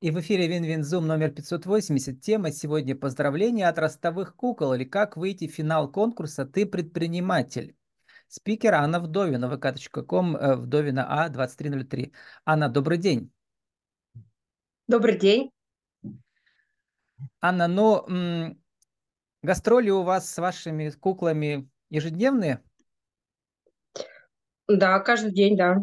И в эфире Вин-Вин-Зум номер 580. Тема сегодня поздравления от ростовых кукол или как выйти в финал конкурса «Ты предприниматель». Спикер Анна Вдовина, vk.com, э, Вдовина А, 2303. Анна, добрый день. Добрый день. Анна, ну, гастроли у вас с вашими куклами ежедневные? Да, каждый день, да.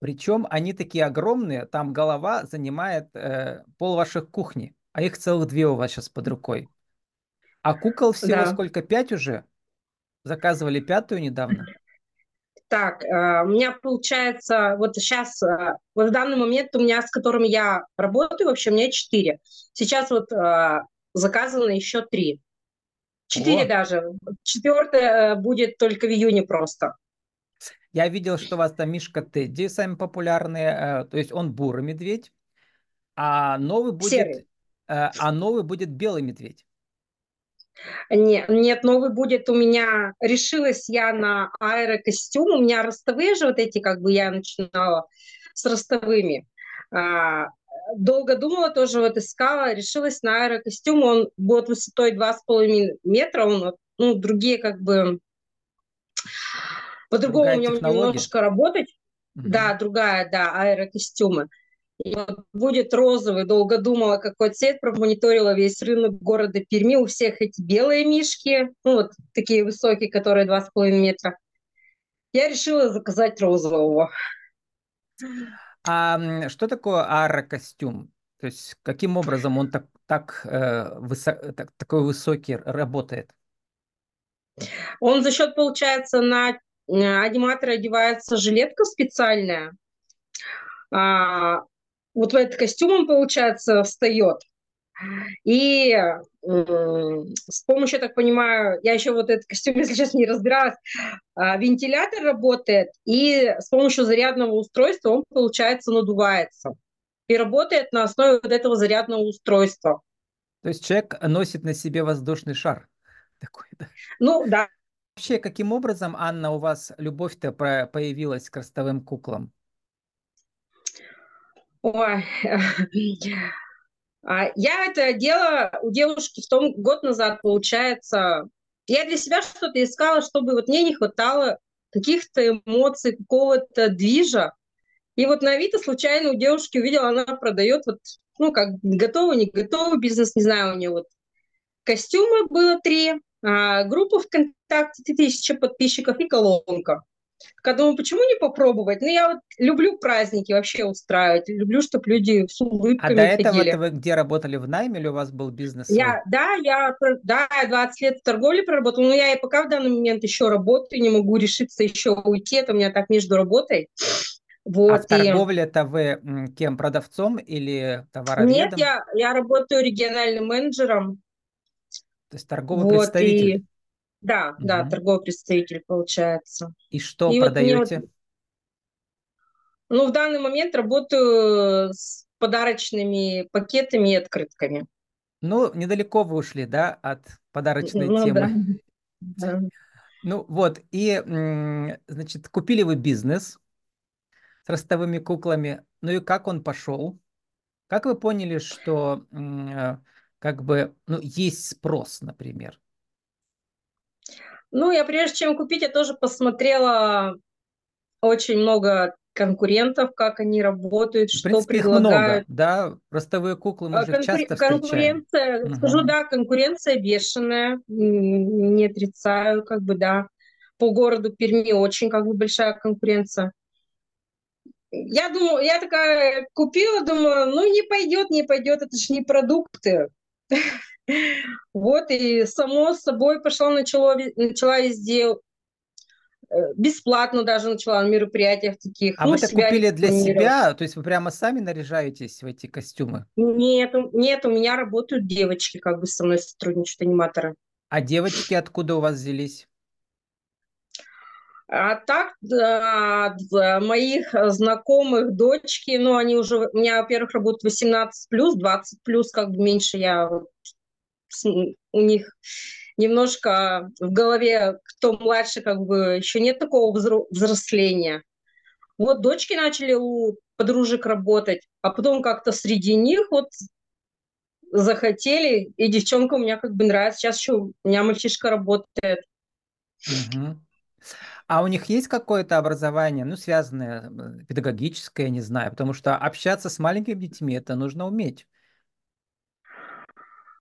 Причем они такие огромные, там голова занимает э, пол ваших кухни, а их целых две у вас сейчас под рукой. А кукол всего Да. сколько? Пять уже? Заказывали пятую недавно? Так, э, у меня получается, вот сейчас, э, вот в данный момент у меня, с которыми я работаю, вообще у меня четыре. Сейчас вот э, заказано еще три. Четыре О. даже. Четвертое э, будет только в июне просто. Я видел, что у вас там Мишка Тедди самые популярные, э, то есть он бурый медведь, а новый будет, Серый. э, а новый будет белый медведь. Нет, нет, новый будет у меня, решилась я на аэрокостюм, у меня ростовые же вот эти, как бы я начинала с ростовыми. А, долго думала, тоже вот искала, решилась на аэрокостюм, он будет высотой 2,5 метра, он, ну, другие как бы, по-другому Другая в нем технология. немножко работать. Мгм. Да, другая, да, аэрокостюмы. И вот будет розовый, долго думала, какой цвет, промониторила весь рынок города Перми, у всех эти белые мишки, ну вот такие высокие, которые 2,5 метра. Я решила заказать розового. А что такое аэрокостюм? То есть каким образом он так, так, э, высо- так- такой высокий работает? Он за счет, получается, на э, аниматора одевается жилетка специальная, а, вот в этот костюм он, получается, встает. И с помощью, я так понимаю, я еще вот этот костюм, если честно, не разбиралась, а, вентилятор работает, и с помощью зарядного устройства он, получается, надувается. И работает на основе вот этого зарядного устройства. То есть человек носит на себе воздушный шар. Такой, да. Ну, да, Вообще, каким образом, Анна, у вас любовь-то появилась к ростовым куклам? Ой. А, Я это делала у девушки в том год назад, получается. Я для себя что-то искала, чтобы вот мне не хватало каких-то эмоций, какого-то движа. И вот на Авито случайно у девушки увидела, она продает вот, ну, как готовый, не готовый бизнес, не знаю, у нее вот костюмы было три, а, группа ВКонтакте, тысяча подписчиков и колонка. Я думаю, почему не попробовать? Ну, я вот люблю праздники вообще устраивать, люблю, чтобы люди с А улыбками до этого ходили. вы где работали в найме или у вас был бизнес? Я, да, я, да, я 20 лет в торговле проработала, но я и пока в данный момент еще работаю, не могу решиться еще уйти, это у меня так между работой. А Вот, в и... торговле-то вы кем? Продавцом или товароведом? Нет, я, я работаю региональным менеджером, То есть торговый вот, представитель. и... Да, да, Мгм. торговый представитель получается. И что И мне вот- продаете? Ну, в данный момент работаю с подарочными пакетами и открытками. Ну, недалеко вы ушли, да, от подарочной Ну, да. темы. Да. Ну вот, и, значит, купили вы бизнес с ростовыми куклами. Ну и как он пошел? Как вы поняли, что как бы, ну, есть спрос, например? Ну, я прежде чем купить, я тоже посмотрела очень много конкурентов, как они работают, В что принципе, их много, предлагают. да? Ростовые куклы мы А же конкуре- часто встречаем. Конкуренция, Мгм. скажу, да, конкуренция бешеная, не отрицаю, как бы, да. По городу Перми очень, как бы, большая конкуренция. Я думаю, я такая купила, думаю, ну не пойдет, не пойдет, это же не продукты. Вот, и само собой пошла, начала, начала везде, э, бесплатно даже начала на мероприятиях таких. А ну, вы это купили для себя? То есть вы прямо сами наряжаетесь в эти костюмы? Нет, нет, у меня работают девочки, как бы со мной сотрудничают, аниматоры. А девочки откуда у вас взялись? А так, да, моих э, знакомых дочки, ну, они уже, у меня, во-первых, работают 18 плюс, 20 плюс, как бы меньше я у них немножко в голове, кто младше, как бы еще нет такого взро- взросления. Вот дочки начали у подружек работать, а потом как-то среди них вот захотели, и девчонка у меня как бы нравится. Сейчас еще у меня мальчишка работает. Угу. А у них есть какое-то образование, ну, связанное, э, педагогическое, не знаю, потому что общаться с маленькими детьми это нужно уметь.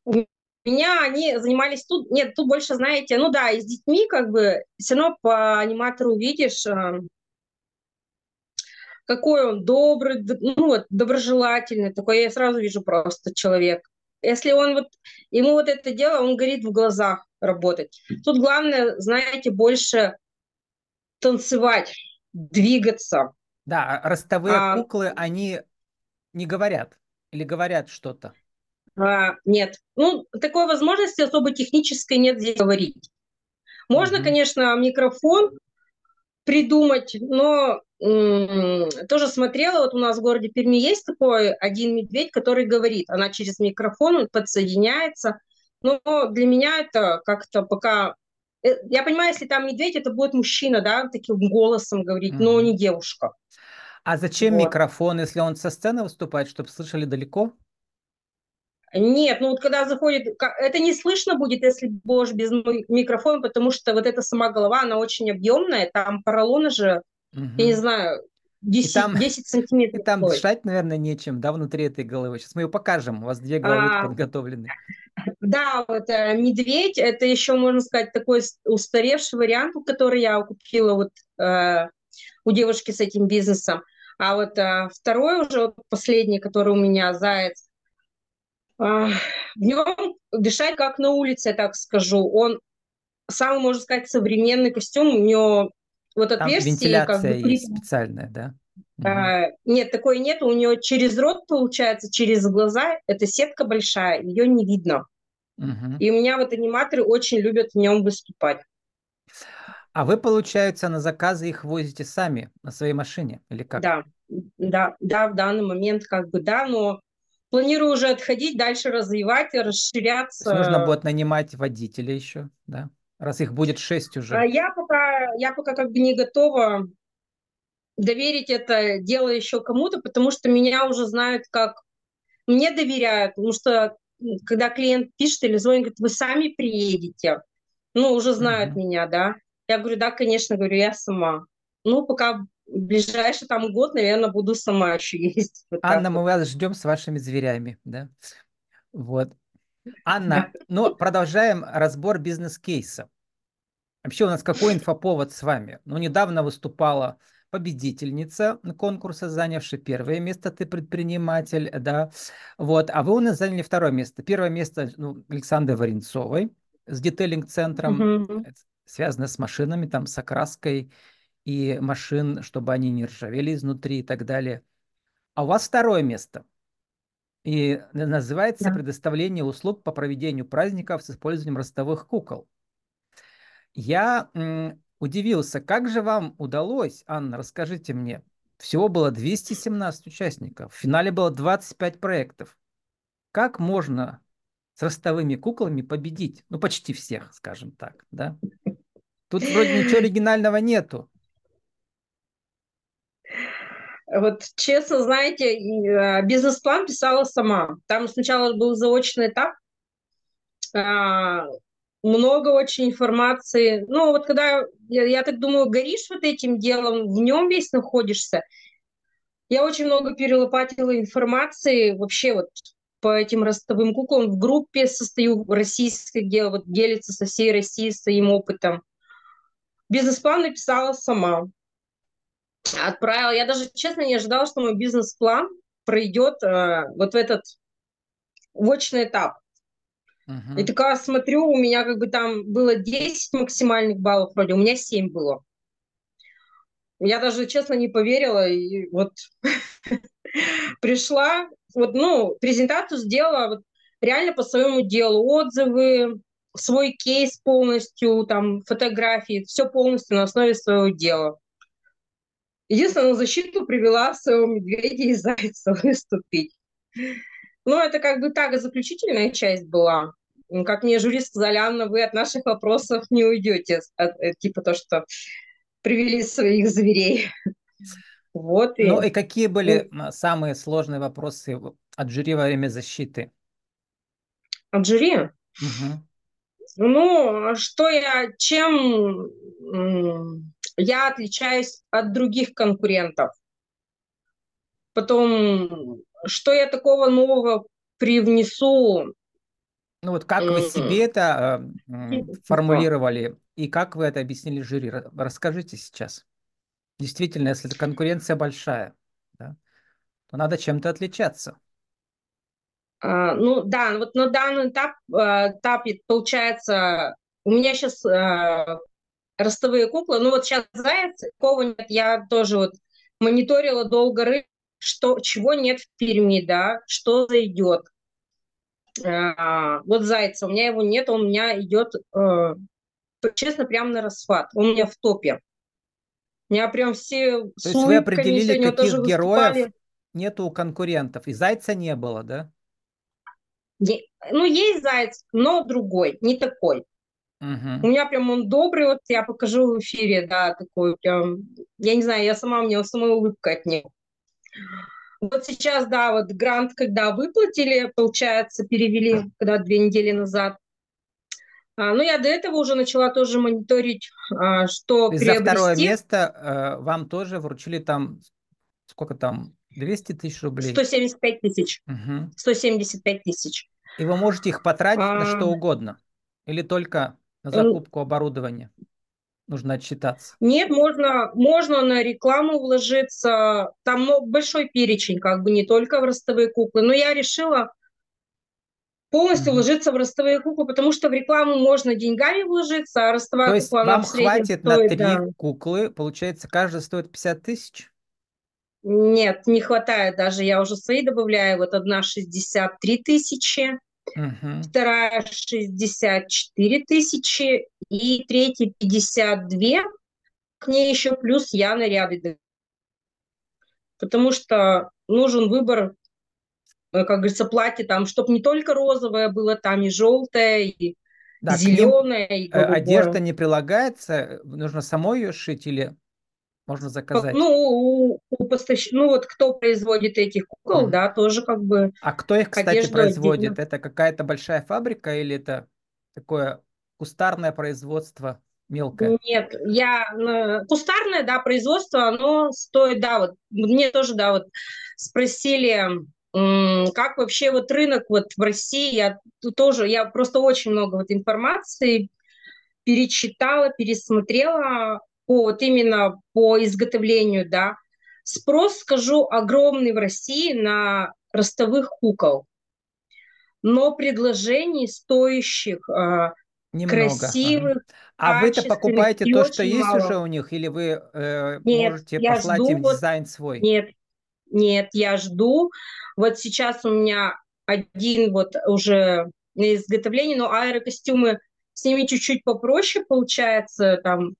У меня они занимались тут, нет, тут больше, знаете, ну да, и с детьми как бы все равно по аниматору видишь, э, какой он добрый, ну вот, доброжелательный, такой я сразу вижу просто человек. Если он вот, ему вот это дело, он горит в глазах работать. Тут главное, знаете, больше танцевать, двигаться. Да, а ростовые а, куклы, они не говорят или говорят что-то? А, нет. Ну, такой возможности особо технической нет здесь говорить. Можно, угу. конечно, микрофон придумать, но тоже смотрела, вот у нас в городе Перми есть такой один медведь, который говорит, она через микрофон подсоединяется, но для меня это как-то пока я понимаю, если там медведь, это будет мужчина, да, таким голосом говорить, mm. но не девушка. А зачем вот. микрофон, если он со сцены выступает, чтобы слышали далеко? Нет, ну вот когда заходит, это не слышно будет, если будешь без микрофона, потому что вот эта сама голова, она очень объемная, там поролоны же, угу. я не знаю, 10, и там, 10 сантиметров. И там дышать, наверное, нечем, да, внутри этой головы. Сейчас мы ее покажем, у вас две головы а, подготовлены. Да, вот э, медведь, это еще, можно сказать, такой устаревший вариант, который я купила вот э, у девушки с этим бизнесом. А вот э, второй уже, последний, который у меня, заяц, э, в нем дышать как на улице, так скажу. Он самый, можно сказать, современный костюм, у него вот отверстие... Там вентиляция как бы, есть специальная, да? А, нет, такой нет. У нее через рот, получается, через глаза. Это сетка большая, ее не видно. Угу. И у меня вот аниматоры очень любят в нем выступать. А вы, получается, на заказы их возите сами на своей машине или как? Да, да, да, в данный момент как бы да, но планирую уже отходить, дальше развивать, расширяться. нужно будет нанимать водителя еще, да? Раз их будет шесть уже. А я пока, я пока как бы не готова доверить это дело еще кому-то, потому что меня уже знают как... Мне доверяют, потому что когда клиент пишет или звонит, говорит, вы сами приедете, ну, уже знают mm-hmm. меня, да. Я говорю, да, конечно, говорю, я сама. Ну, пока в ближайший там год, наверное, буду сама еще ездить. Вот Анна, мы вас ждем с вашими зверями, да. Вот. Анна, ну, продолжаем разбор бизнес-кейса. Вообще у нас какой инфоповод с вами? Ну, недавно выступала победительница конкурса, занявшая первое место, ты предприниматель, да, вот, а вы у нас заняли второе место. Первое место ну, Александры Варенцовой с детейлинг-центром, mm-hmm. связано с машинами, там, с окраской и машин, чтобы они не ржавели изнутри и так далее. А у вас второе место. И называется предоставление услуг по проведению праздников с использованием ростовых кукол. Я удивился, как же вам удалось, Анна, расскажите мне. Всего было 217 участников, в финале было 25 проектов. Как можно с ростовыми куклами победить? Ну, почти всех, скажем так, да? Тут вроде ничего оригинального нету. Вот честно, знаете, э, бизнес-план писала сама. Там сначала был заочный этап, а, много очень информации. Ну, вот когда, я, я так думаю, горишь вот этим делом, в нем весь находишься, я очень много перелопатила информации вообще вот по этим ростовым куклам. В группе состою российской, где вот делится со всей Россией своим опытом. Бизнес-план написала сама. Отправила. Я даже, честно, не ожидала, что мой бизнес-план пройдет э, вот в этот вочный этап. Uh-huh. И такая смотрю, у меня как бы там было 10 максимальных баллов вроде, у меня 7 было. Я даже, честно, не поверила, и вот пришла, вот, ну, презентацию сделала вот реально по своему делу, отзывы, свой кейс полностью, там, фотографии, все полностью на основе своего дела. Единственное, на защиту привела своего медведя и зайца выступить. Ну, это как бы так, заключительная часть была. Как мне жюри сказали, Анна, вы от наших вопросов не уйдете. От, э, типа то, что привели своих зверей. Вот Ну и и какие были м, самые сложные вопросы от жюри во время защиты? от жюри. Мгм. Ну, что я, чем я отличаюсь от других конкурентов? Потом, что я такого нового привнесу? Ну вот как вы себе это э, м, формулировали и как вы это объяснили жюри? Ра- Расскажите сейчас. Действительно, если конкуренция большая, да, то надо чем-то отличаться. А, Ну да, вот на данный этап, э, этапе получается, у меня сейчас ростовые куклы, ну вот сейчас заяц, такого нет, я тоже вот мониторила долго рынок, что, чего нет в Перми, да, что зайдет. А, вот зайца, у меня его нет, он у меня идет, э, честно, прямо на расхват, он у меня в топе. У меня прям все То есть вы определили, каких героев выступали. нету у конкурентов, и зайца не было, да? Е- Ну, есть заяц, но другой, не такой. У Мгм. меня прям он добрый, вот я покажу в эфире, да, такой прям, я не знаю, я сама, у меня самая улыбка от него. Вот сейчас, да, вот грант, когда выплатили, получается, перевели, когда две недели назад. А, ну, я до этого уже начала тоже мониторить, а, что То есть за второе приобрести. место э, вам тоже вручили там, сколько там, 200 тысяч рублей? 175 тысяч. Мгм. 175 тысяч. И вы можете их потратить на А, что угодно? Или только на закупку оборудования? Нужно отчитаться. Нет, можно, можно на рекламу вложиться. Там ну, большой перечень, как бы не только в ростовые куклы. Но я решила полностью Мгм. вложиться в ростовые куклы, потому что в рекламу можно деньгами вложиться, а То ростовая есть кукла, вам хватит на стоит, три да. куклы, получается, каждая стоит 50 тысяч? Нет, не хватает даже. Я уже свои добавляю. Вот одна 63 тысячи, Мгм. вторая 64 тысячи и третья 52. К ней еще плюс я наряды. Потому что нужен выбор, э, как говорится, платье там, чтобы не только розовое было, там и желтое, и Да, зеленое, и э, одежда не прилагается, нужно самой ее шить или можно заказать? Ну, у, у поставщ- ну, вот кто производит этих кукол, Мгм. да, тоже как бы А кто их, кстати, одежду отдельно. производит? Это какая-то большая фабрика или это такое кустарное производство мелкое? Нет, я э, кустарное, да, производство, оно стоит, да, вот мне тоже, да, вот спросили, как вообще вот рынок вот в России, я тоже, я просто очень много вот информации перечитала, пересмотрела по вот именно по изготовлению, да. Спрос, скажу, огромный в России на ростовых кукол, но предложений стоящих, э, Немного. красивых, А вы-то покупаете то, что есть мало. уже у них, или вы э, Нет, можете я послать жду им дизайн свой? нет, нет, я жду. Вот сейчас у меня один вот уже на изготовление, но аэрокостюмы с ними чуть-чуть попроще получается, там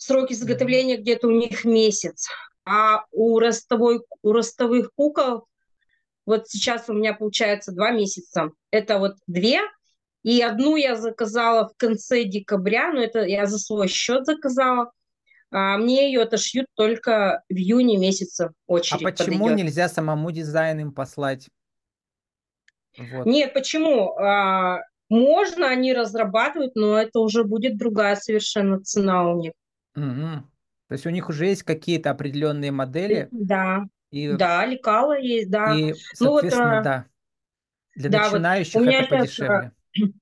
срок изготовления где-то у них месяц. А у, ростовой, у ростовых кукол вот сейчас у меня получается два месяца. Это вот две, и одну я заказала в конце декабря, но это я за свой счет заказала. А мне ее отошьют только в июне месяце А очередь почему подойдет. нельзя самому дизайн им послать? Вот. Нет, почему? А, можно, они разрабатывают, но это уже будет другая совершенно цена у них. Мгм. То есть у них уже есть какие-то определенные модели, Да, и, да, лекала есть, да. и Ну вот, соответственно, а, да, для да, вот у начинающих меня это сейчас подешевле.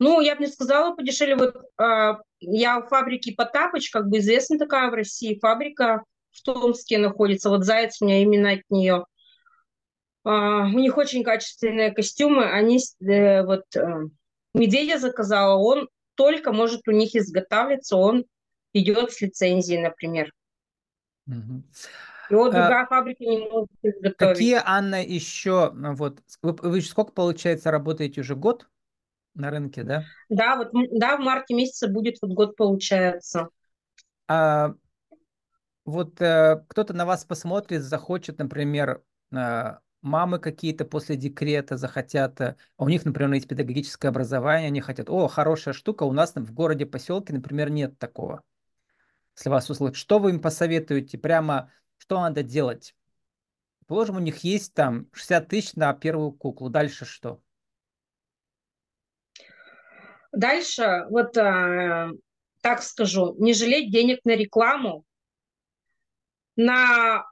Ну, я бы не сказала подешевле. Вот а, я в фабрике Потапыч, как бы известна такая в России фабрика в Томске находится. Вот Заяц у меня именно от нее. А, у них очень качественные костюмы. Они с- э, вот э, медведя заказала, он только может у них изготавливаться, он идет с лицензией, например. Мгм. Его А, другая фабрика не может изготовить. Какие, Анна, еще, ну, вот, вы, вы сколько, получается, работаете уже год на рынке, да? Да, вот да, в марте месяце будет вот год получается. А вот э, кто-то на вас посмотрит, захочет, например, э, мамы какие-то после декрета захотят, э, а у них, например, есть педагогическое образование, они хотят, о, хорошая штука, у нас в городе, поселке, например, нет такого. Если вас услышат? Что вы им посоветуете? Прямо что надо делать? Положим, у них есть там 60 тысяч на первую куклу. Дальше что? Дальше, вот э, так скажу, не жалеть денег на рекламу, на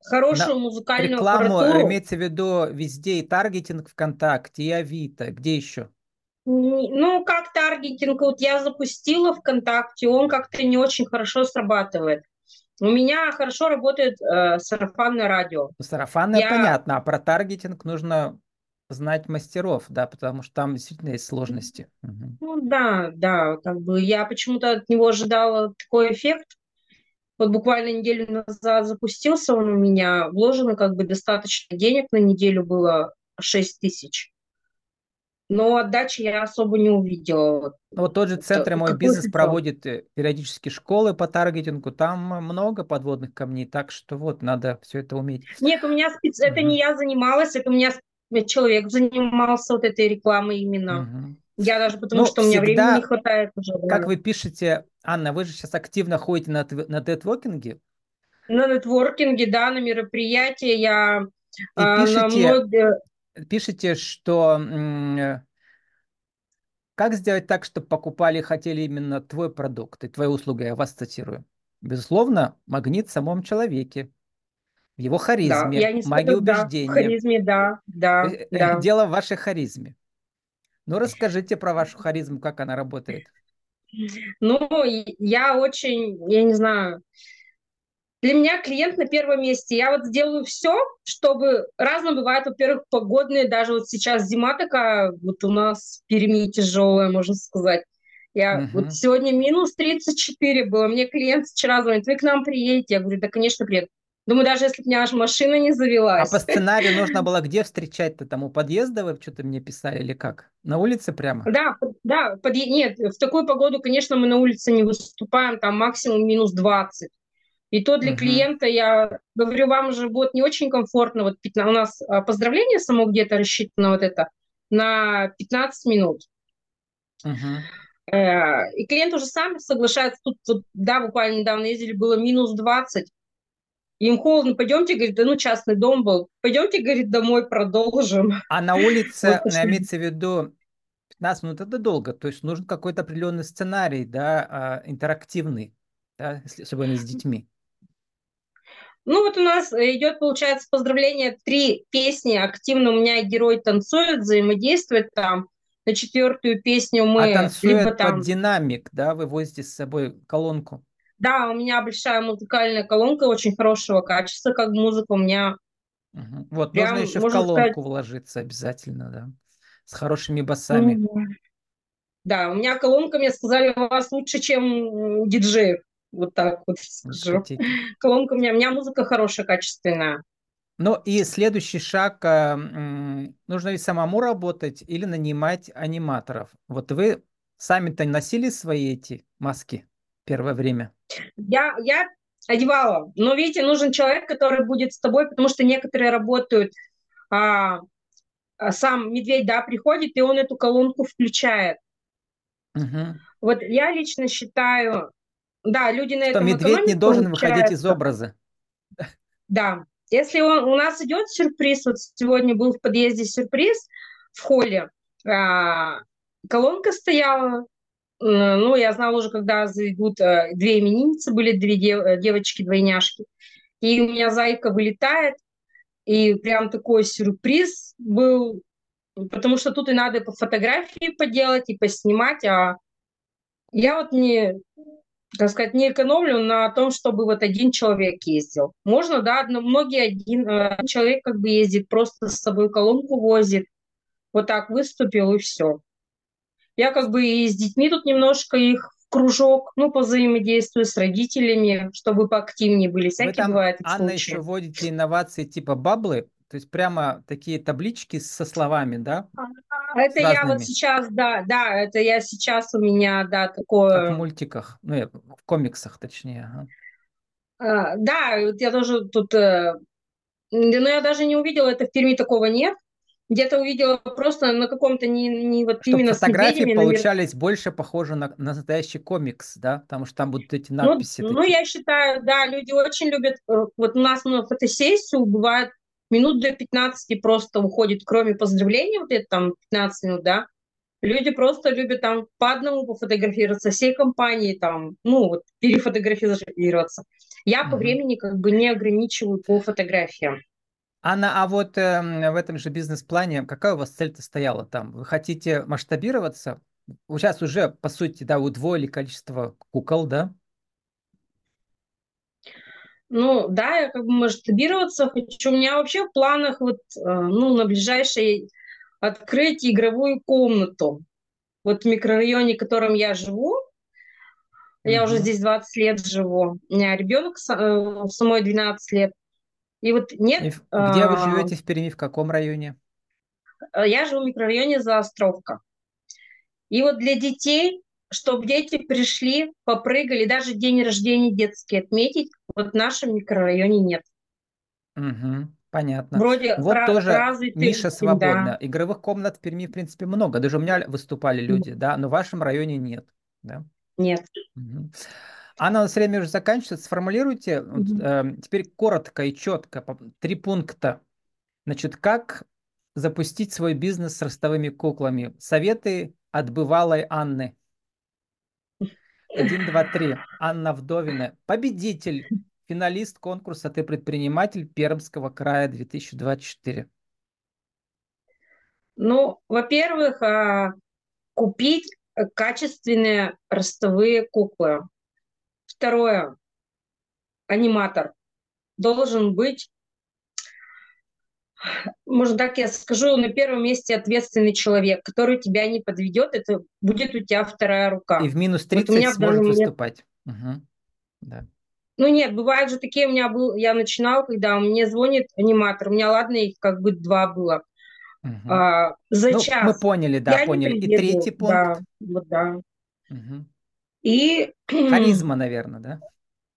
хорошую на музыкальную рекламу аппаратуру. имеется в виду везде и таргетинг ВКонтакте, и Авито. Где еще? Ну, как таргетинг, вот я запустила ВКонтакте, он как-то не очень хорошо срабатывает. У меня хорошо работает э, сарафанное радио. Сарафанное я... понятно, а про таргетинг нужно знать мастеров, да, потому что там действительно есть сложности. Ну да, да, как бы я почему-то от него ожидала такой эффект. Вот буквально неделю назад запустился он у меня, вложено как бы достаточно денег на неделю было 6 тысяч. Но отдачи я особо не увидела. Вот тот же центр «Мой бизнес» проводит э, периодически школы по таргетингу. Там много подводных камней, так что вот, надо все это уметь. Нет, у меня спец... угу. это не я занималась, это у меня человек занимался вот этой рекламой именно. Угу. Я даже потому, ну, что у меня всегда, времени не хватает уже. Как вы пишете, Анна, вы же сейчас активно ходите на, на нетворкинге? На нетворкинге, да, на мероприятия. Я И а, пишете, много... пишете, что как сделать так, чтобы покупали и хотели именно твой продукт и твои услуги? Я вас цитирую. Безусловно, магнит в самом человеке в его харизме, да, я не магии убеждения. Да, в харизме, да, да, э, э, да. Дело в вашей харизме. Ну, расскажите про вашу харизму, как она работает. Ну, я очень, я не знаю, для меня клиент на первом месте. Я вот сделаю все, чтобы разно бывает, во-первых, погодные, даже вот сейчас зима такая, вот у нас в Перми тяжелая, можно сказать. Я угу. вот сегодня минус 34 было, мне клиент вчера звонит, вы к нам приедете? Я говорю, да, конечно, приеду. Думаю, даже если бы у меня аж машина не завелась. А по сценарию нужно было где встречать-то? Там у подъезда вы что-то мне писали или как? На улице прямо? Да, да. Под... Нет, в такую погоду, конечно, мы на улице не выступаем, там максимум минус 20. И то для угу. клиента, я говорю, вам же будет не очень комфортно. Вот 15, у нас а, поздравление само где-то рассчитано вот это на 15 минут. Угу. И клиент уже сам соглашается. Тут, тут, да, буквально недавно ездили, было минус 20 им холодно, пойдемте, говорит, да ну частный дом был, пойдемте, говорит, домой продолжим. А на улице, вот, имеется в виду, 15 минут это долго, то есть нужен какой-то определенный сценарий, да, а, интерактивный, да, особенно с детьми. Ну вот у нас идет, получается, поздравление, три песни активно у меня герой танцует, взаимодействует там. На четвертую песню мы... А танцует либо там... под динамик, да, вы возите с собой колонку? Да, у меня большая музыкальная колонка очень хорошего качества, как музыка у меня. Угу. Вот, прям, нужно еще в колонку сказать... вложиться обязательно, да, с хорошими басами. Угу. Да, у меня колонка, мне сказали, у вас лучше, чем диджеев. Вот так вот скажу. Колонка у меня, у меня музыка хорошая, качественная. Ну и следующий шаг, э, нужно ведь самому работать или нанимать аниматоров. Вот вы сами-то носили свои эти маски первое время? Я, я одевала. Но, видите, нужен человек, который будет с тобой, потому что некоторые работают, а, а сам медведь, да, приходит, и он эту колонку включает. Угу. Вот я лично считаю, да, люди на что этом медведь не должен выходить из образа. Да. Если он, у нас идет сюрприз, вот сегодня был в подъезде сюрприз в холле, а, колонка стояла, ну, я знала уже, когда зайдут э, две именинницы, были две дев, э, девочки-двойняшки. И у меня зайка вылетает, и прям такой сюрприз был, потому что тут и надо по фотографии поделать, и поснимать, а я вот не, так сказать, не экономлю на том, чтобы вот один человек ездил. Можно, да, но многие один, э, человек как бы ездит, просто с собой колонку возит, вот так выступил и все. Я как бы и с детьми тут немножко их в кружок, ну, по взаимодействию с родителями, чтобы поактивнее были. Всякие Вы там, бывают Анна, случаи. еще вводите инновации типа баблы, то есть прямо такие таблички со словами, да? А, это я вот сейчас, да, да, это я сейчас у меня, да, такое... Как в мультиках, ну, в комиксах точнее. Ага. А, да, я тоже тут... Э, но я даже не увидела, это в Перми такого нет. где-то увидела просто на каком-то не, не вот Чтобы именно с фотографии медведями. наверное. получались больше похожи на, на настоящий комикс, да? Потому что там будут эти Ну, надписи ну, такие. я считаю, да, люди очень любят. э, Вот у нас на фотосессию бывает минут до 15 просто уходит, кроме поздравления, вот это там 15 минут, да, люди просто любят там по одному пофотографироваться, всей компанией там, ну, вот перефотографироваться. Я по Мгм. времени как бы не ограничиваю по фотографиям. Анна, а вот эм, в этом же бизнес-плане какая у вас цель-то стояла там? Вы хотите масштабироваться? Сейчас уже, по сути, да, удвоили количество кукол, да? Ну, да, я как бы масштабироваться хочу. У меня вообще в планах вот, э, ну, на ближайшее открыть игровую комнату. Вот в микрорайоне, в котором я живу, я уже здесь 20 лет живу. У меня ребенок са- э, самой 12 лет. И вот нет, И где вы живете в Перми, в каком районе? э, я живу в микрорайоне Заостровка. И вот для детей, чтобы дети пришли, попрыгали, даже день рождения детский отметить, вот в нашем микрорайоне нет. Мгм. Понятно. Вроде Вот ра- тоже развитый, ниша да. свободна. Игровых комнат в Перми, в принципе, много. Даже у меня выступали люди, да, но в вашем районе нет, да? Нет. Мгм. Анна, у нас время уже заканчивается. Сформулируйте вот, Мгм. эм, теперь коротко и четко, три пункта. Значит, как запустить свой бизнес с ростовыми куклами? Советы от бывалой Анны. Один, два, три. Анна Вдовина. Победитель, финалист конкурса «Ты предприниматель» Пермского края 2024. Ну, во-первых, а, купить качественные ростовые куклы. Второе, аниматор должен быть, можно так я скажу, на первом месте ответственный человек, который тебя не подведет, это будет у тебя вторая рука. И в минус Вот у меня 30 в данный сможет момент- выступать. Мгм. Да. Ну нет, бывают же такие, у меня был, я начинала, когда мне звонит аниматор, у меня, ладно, их как бы два было, Мгм. а, за Ну, час. мы поняли, да, я поняли. И третий пункт. Да, вот да. Мгм. И, Харизма, наверное, да?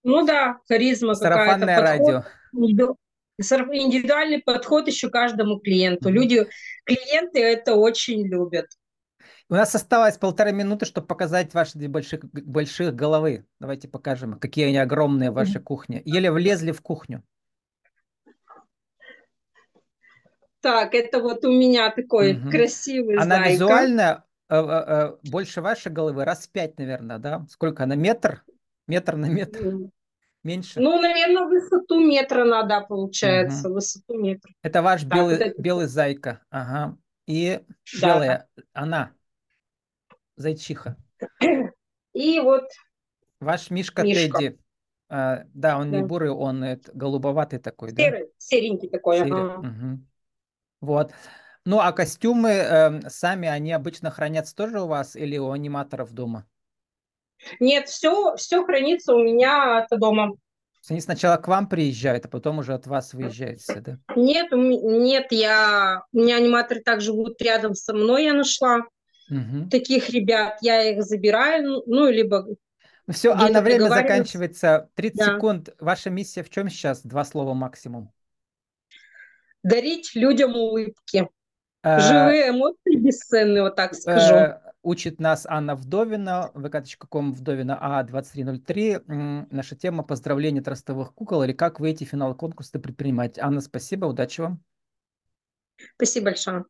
ну да, харизма какая-то, Сарафанное подход, радио. сар- индивидуальный подход еще каждому клиенту. Люди, клиенты это очень любят. У нас осталось полторы минуты, чтобы показать ваши две больших, больших головы. Давайте покажем, какие они огромные в вашей кухне. Еле влезли в кухню. Так, это вот у меня такой Мгм. красивый Она зайка. визуально э, э, э, больше вашей головы, раз в пять, наверное, да? Сколько она? Метр? Метр на метр? Меньше? Ну, наверное, высоту метра надо, получается, высоту метра. Это ваш Так, белый, это- белый зайка. Ага. И Да. белая, она, зайчиха. И вот Ваш Мишка, Мишка. Тедди. А, да, он не Да. бурый, он э, голубоватый такой, да? серый, серенький такой. Серый. ага. Мгм. Вот. Ну, а костюмы эм, сами, они обычно хранятся тоже у вас или у аниматоров дома? Нет, все, все хранится у меня это дома. Они сначала к вам приезжают, а потом уже от вас выезжают все, да? Нет, нет, я, у меня аниматоры так живут рядом со мной, я нашла Мгм. таких ребят, я их забираю, ну, либо все, где-то Анна, время заканчивается. 30 Да. секунд. Ваша миссия в чем сейчас? Два слова максимум. дарить людям улыбки. Э, Живые эмоции бесценные, вот так скажу. э, Учит нас Анна Вдовина, vk.com Вдовина А2303. М, Наша тема поздравления от ростовых кукол или как выйти в финал конкурса предпринимать. Анна, спасибо, удачи вам. Спасибо большое.